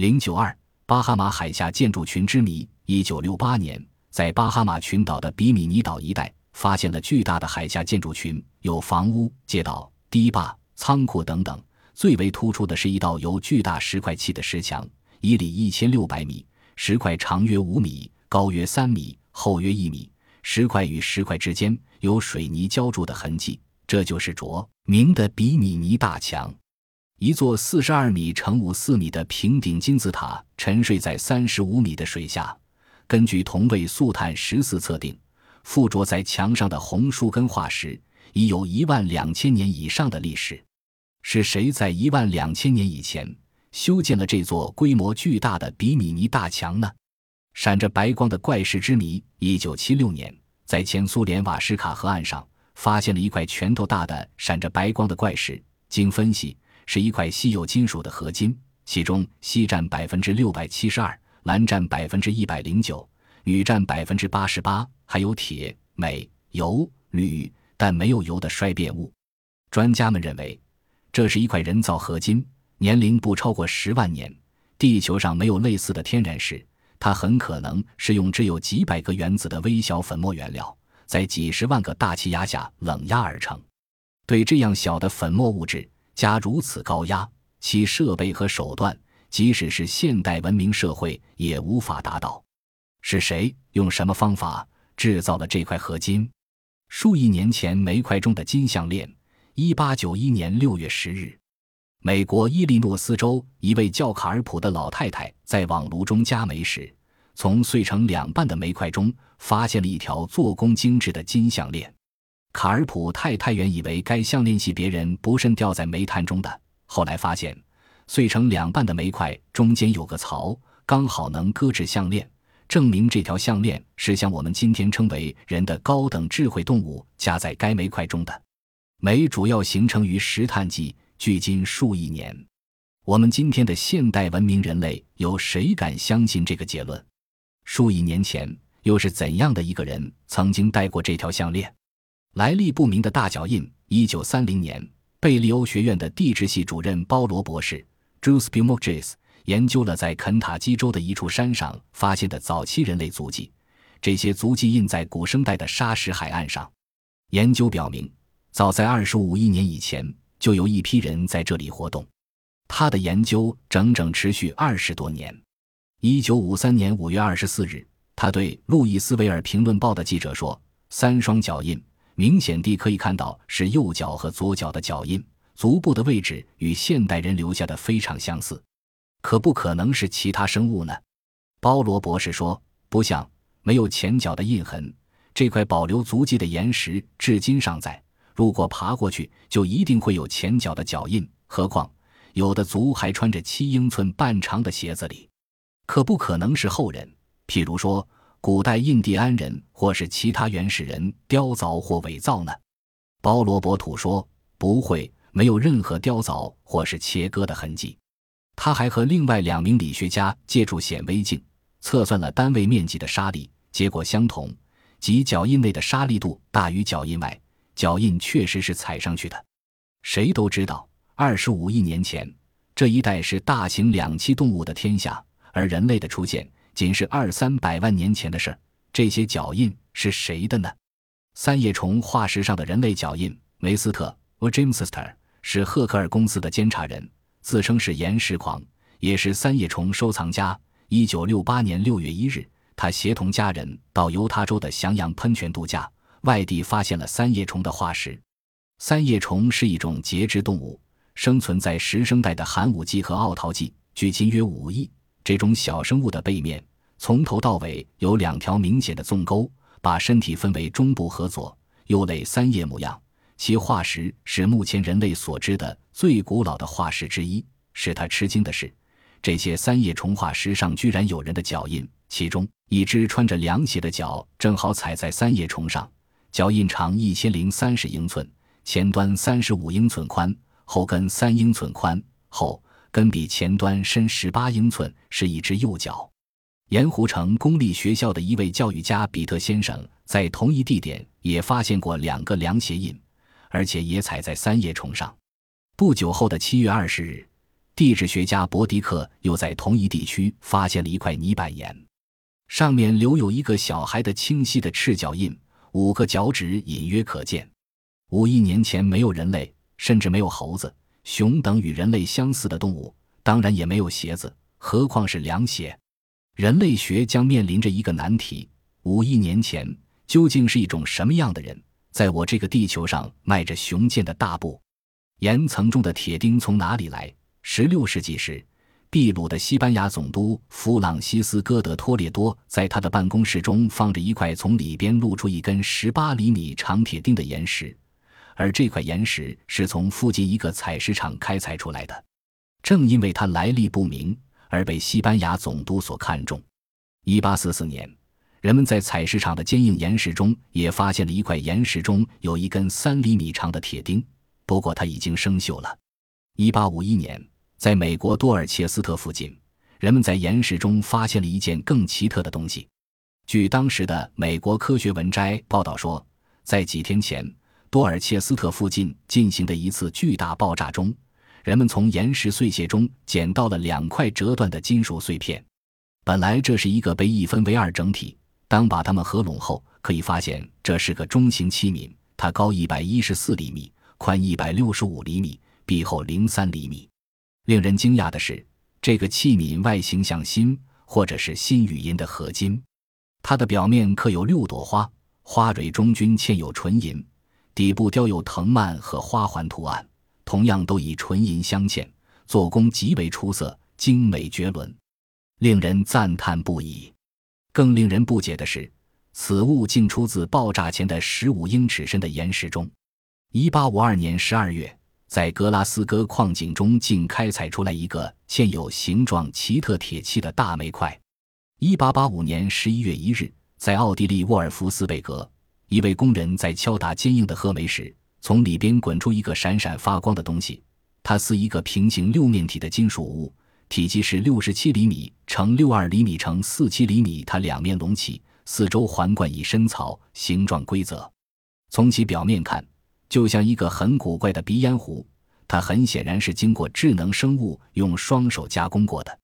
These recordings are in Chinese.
零九二巴哈马海峡建筑群之谜。一九六八年，在巴哈马群岛的比米尼岛一带，发现了巨大的海峡建筑群，有房屋、街道、堤坝、仓库等等。最为突出的是一道由巨大石块砌的石墙，一里一千六百米，石块长约五米，高约三米，厚约一米。石块与石块之间有水泥浇筑的痕迹，这就是着名的比米尼大墙。一座四十二米乘五四米的平顶金字塔沉睡在三十五米的水下。根据同位素碳十四测定，附着在墙上的红树根化石已有一万两千年以上的历史。是谁在一万两千年以前修建了这座规模巨大的比米尼大墙呢？闪着白光的怪石之谜。一九七六年，在前苏联瓦什卡河岸上发现了一块拳头大的闪着白光的怪石。经分析，是一块稀有金属的合金，其中锡占百分之六百七十二，蓝占百分之一百零九，铝占百分之八十八，还有铁、镁、铀、铝，但没有铀的衰变物。专家们认为，这是一块人造合金，年龄不超过十万年。地球上没有类似的天然石。它很可能是用只有几百个原子的微小粉末原料，在几十万个大气压下冷压而成。对这样小的粉末物质加如此高压，其设备和手段，即使是现代文明社会也无法达到。是谁用什么方法制造了这块合金？数亿年前煤块中的金项链。一八九一年六月十日。美国伊利诺斯州一位叫卡尔普的老太太在网炉中加煤时，从碎成两半的煤块中发现了一条做工精致的金项链。卡尔普太太原以为该项链系别人不慎掉在煤炭中的，后来发现碎成两半的煤块中间有个槽，刚好能搁置项链，证明这条项链是像我们今天称为人的高等智慧动物夹在该煤块中的。煤主要形成于石炭纪。距今数亿年，我们今天的现代文明人类，有谁敢相信这个结论？数亿年前，又是怎样的一个人曾经戴过这条项链？来历不明的大脚印。一九三零年，贝利欧学院的地质系主任包罗博士 （Jules b u m o g e s 研究了在肯塔基州的一处山上发现的早期人类足迹。这些足迹印在古生代的沙石海岸上。研究表明，早在二十五亿年以前。就有一批人在这里活动，他的研究整整持续二十多年。一九五三年五月二十四日，他对《路易斯维尔评论报》的记者说：“三双脚印明显地可以看到是右脚和左脚的脚印，足部的位置与现代人留下的非常相似，可不可能是其他生物呢？”包罗博士说：“不像，没有前脚的印痕。这块保留足迹的岩石至今尚在。”如果爬过去，就一定会有前脚的脚印。何况有的足还穿着七英寸半长的鞋子里，可不可能是后人？譬如说，古代印第安人或是其他原始人雕凿或伪造呢？包罗博土说不会，没有任何雕凿或是切割的痕迹。他还和另外两名理学家借助显微镜测算了单位面积的沙粒，结果相同，即脚印内的沙粒度大于脚印外。脚印确实是踩上去的。谁都知道，二十五亿年前，这一带是大型两栖动物的天下，而人类的出现仅是二三百万年前的事儿。这些脚印是谁的呢？三叶虫化石上的人类脚印，梅斯特 （Wojciech） 是赫克尔公司的监察人，自称是岩石狂，也是三叶虫收藏家。一九六八年六月一日，他协同家人到犹他州的翔阳喷泉度假。外地发现了三叶虫的化石。三叶虫是一种节肢动物，生存在石生代的寒武纪和奥陶纪，距今约五亿。这种小生物的背面从头到尾有两条明显的纵沟，把身体分为中部和左右类三叶模样。其化石是目前人类所知的最古老的化石之一。使他吃惊的是，这些三叶虫化石上居然有人的脚印，其中一只穿着凉鞋的脚正好踩在三叶虫上。脚印长一千零三十英寸，前端三十五英寸宽，后跟三英寸宽，后跟比前端深十八英寸，是一只右脚。盐湖城公立学校的一位教育家比特先生在同一地点也发现过两个凉鞋印，而且也踩在三叶虫上。不久后的七月二十日，地质学家伯迪克又在同一地区发现了一块泥板岩，上面留有一个小孩的清晰的赤脚印，五个脚趾隐约可见。五亿年前没有人类，甚至没有猴子、熊等与人类相似的动物，当然也没有鞋子，何况是凉鞋。人类学将面临着一个难题：五亿年前究竟是一种什么样的人，在我这个地球上迈着雄健的大步？岩层中的铁钉从哪里来？十六世纪时，秘鲁的西班牙总督弗朗西斯科·德托列多在他的办公室中放着一块从里边露出一根十八厘米长铁钉的岩石，而这块岩石是从附近一个采石场开采出来的。正因为它来历不明，而被西班牙总督所看重。一八四四年，人们在采石场的坚硬岩石中也发现了一块岩石中有一根三厘米长的铁钉，不过它已经生锈了。一八五一年，在美国多尔切斯特附近，人们在岩石中发现了一件更奇特的东西。据当时的《美国科学文摘》报道说，在几天前，多尔切斯特附近进行的一次巨大爆炸中，人们从岩石碎屑中捡到了两块折断的金属碎片。本来这是一个被一分为二整体，当把它们合拢后，可以发现这是个中型器皿，它高一百一十四厘米，宽一百六十五厘米。壁厚零三厘米。令人惊讶的是，这个器皿外形像心，或者是心语音的合金。它的表面刻有六朵花，花蕊中均嵌有纯银，底部雕有藤蔓和花环图案，同样都以纯银镶嵌，做工极为出色，精美绝伦，令人赞叹不已。更令人不解的是，此物竟出自爆炸前的十五英尺深的岩石中。一八五二年十二月。在格拉斯哥矿井中，竟开采出来一个嵌有形状奇特铁器的大煤块。一八八五年十一月一日，在奥地利沃尔夫斯贝格，一位工人在敲打坚硬的褐煤时，从里边滚出一个闪闪发光的东西。它似一个平行六面体的金属物，体积是六十七厘米乘六二厘米乘四七厘米。它两面隆起，四周环贯以深槽，形状规则。从其表面看。就像一个很古怪的鼻烟壶，它很显然是经过智能生物用双手加工过的。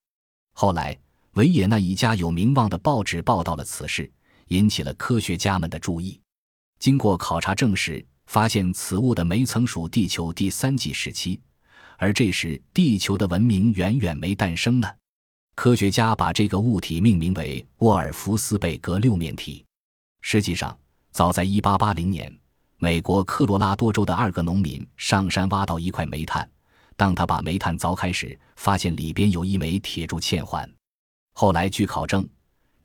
后来，维也纳一家有名望的报纸报道了此事，引起了科学家们的注意。经过考察证实，发现此物的煤层属地球第三纪时期，而这时地球的文明远远没诞生呢。科学家把这个物体命名为沃尔夫斯贝格六面体。实际上，早在1880年。美国科罗拉多州的二个农民上山挖到一块煤炭，当他把煤炭凿开时，发现里边有一枚铁铸嵌环。后来据考证，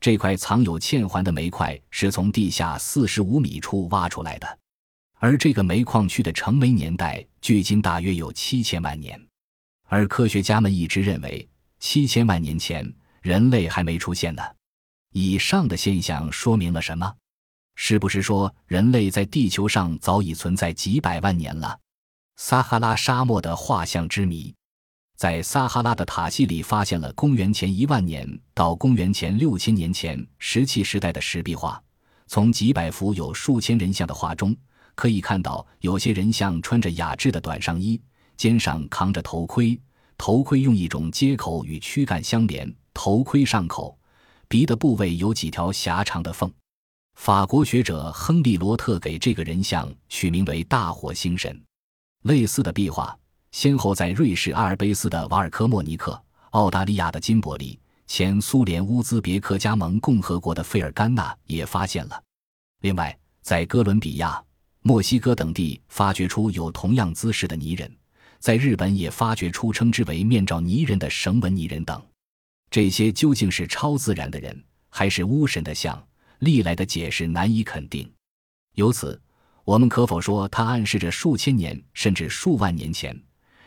这块藏有嵌环的煤块是从地下四十五米处挖出来的，而这个煤矿区的成煤年代距今大约有七千万年。而科学家们一直认为，七千万年前人类还没出现呢。以上的现象说明了什么？是不是说人类在地球上早已存在几百万年了？撒哈拉沙漠的画像之谜，在撒哈拉的塔西里发现了公元前一万年到公元前六千年前石器时代的石壁画。从几百幅有数千人像的画中，可以看到有些人像穿着雅致的短上衣，肩上扛着头盔，头盔用一种接口与躯干相连，头盔上口鼻的部位有几条狭长的缝。法国学者亨利·罗特给这个人像取名为“大火星神”。类似的壁画，先后在瑞士阿尔卑斯的瓦尔科莫尼克、澳大利亚的金伯利、前苏联乌兹别克加盟共和国的费尔干纳也发现了。另外，在哥伦比亚、墨西哥等地发掘出有同样姿势的泥人，在日本也发掘出称之为面罩泥人的绳纹泥人等。这些究竟是超自然的人，还是巫神的像？历来的解释难以肯定，由此，我们可否说它暗示着数千年甚至数万年前，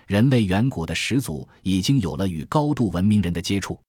人类远古的始祖已经有了与高度文明人的接触？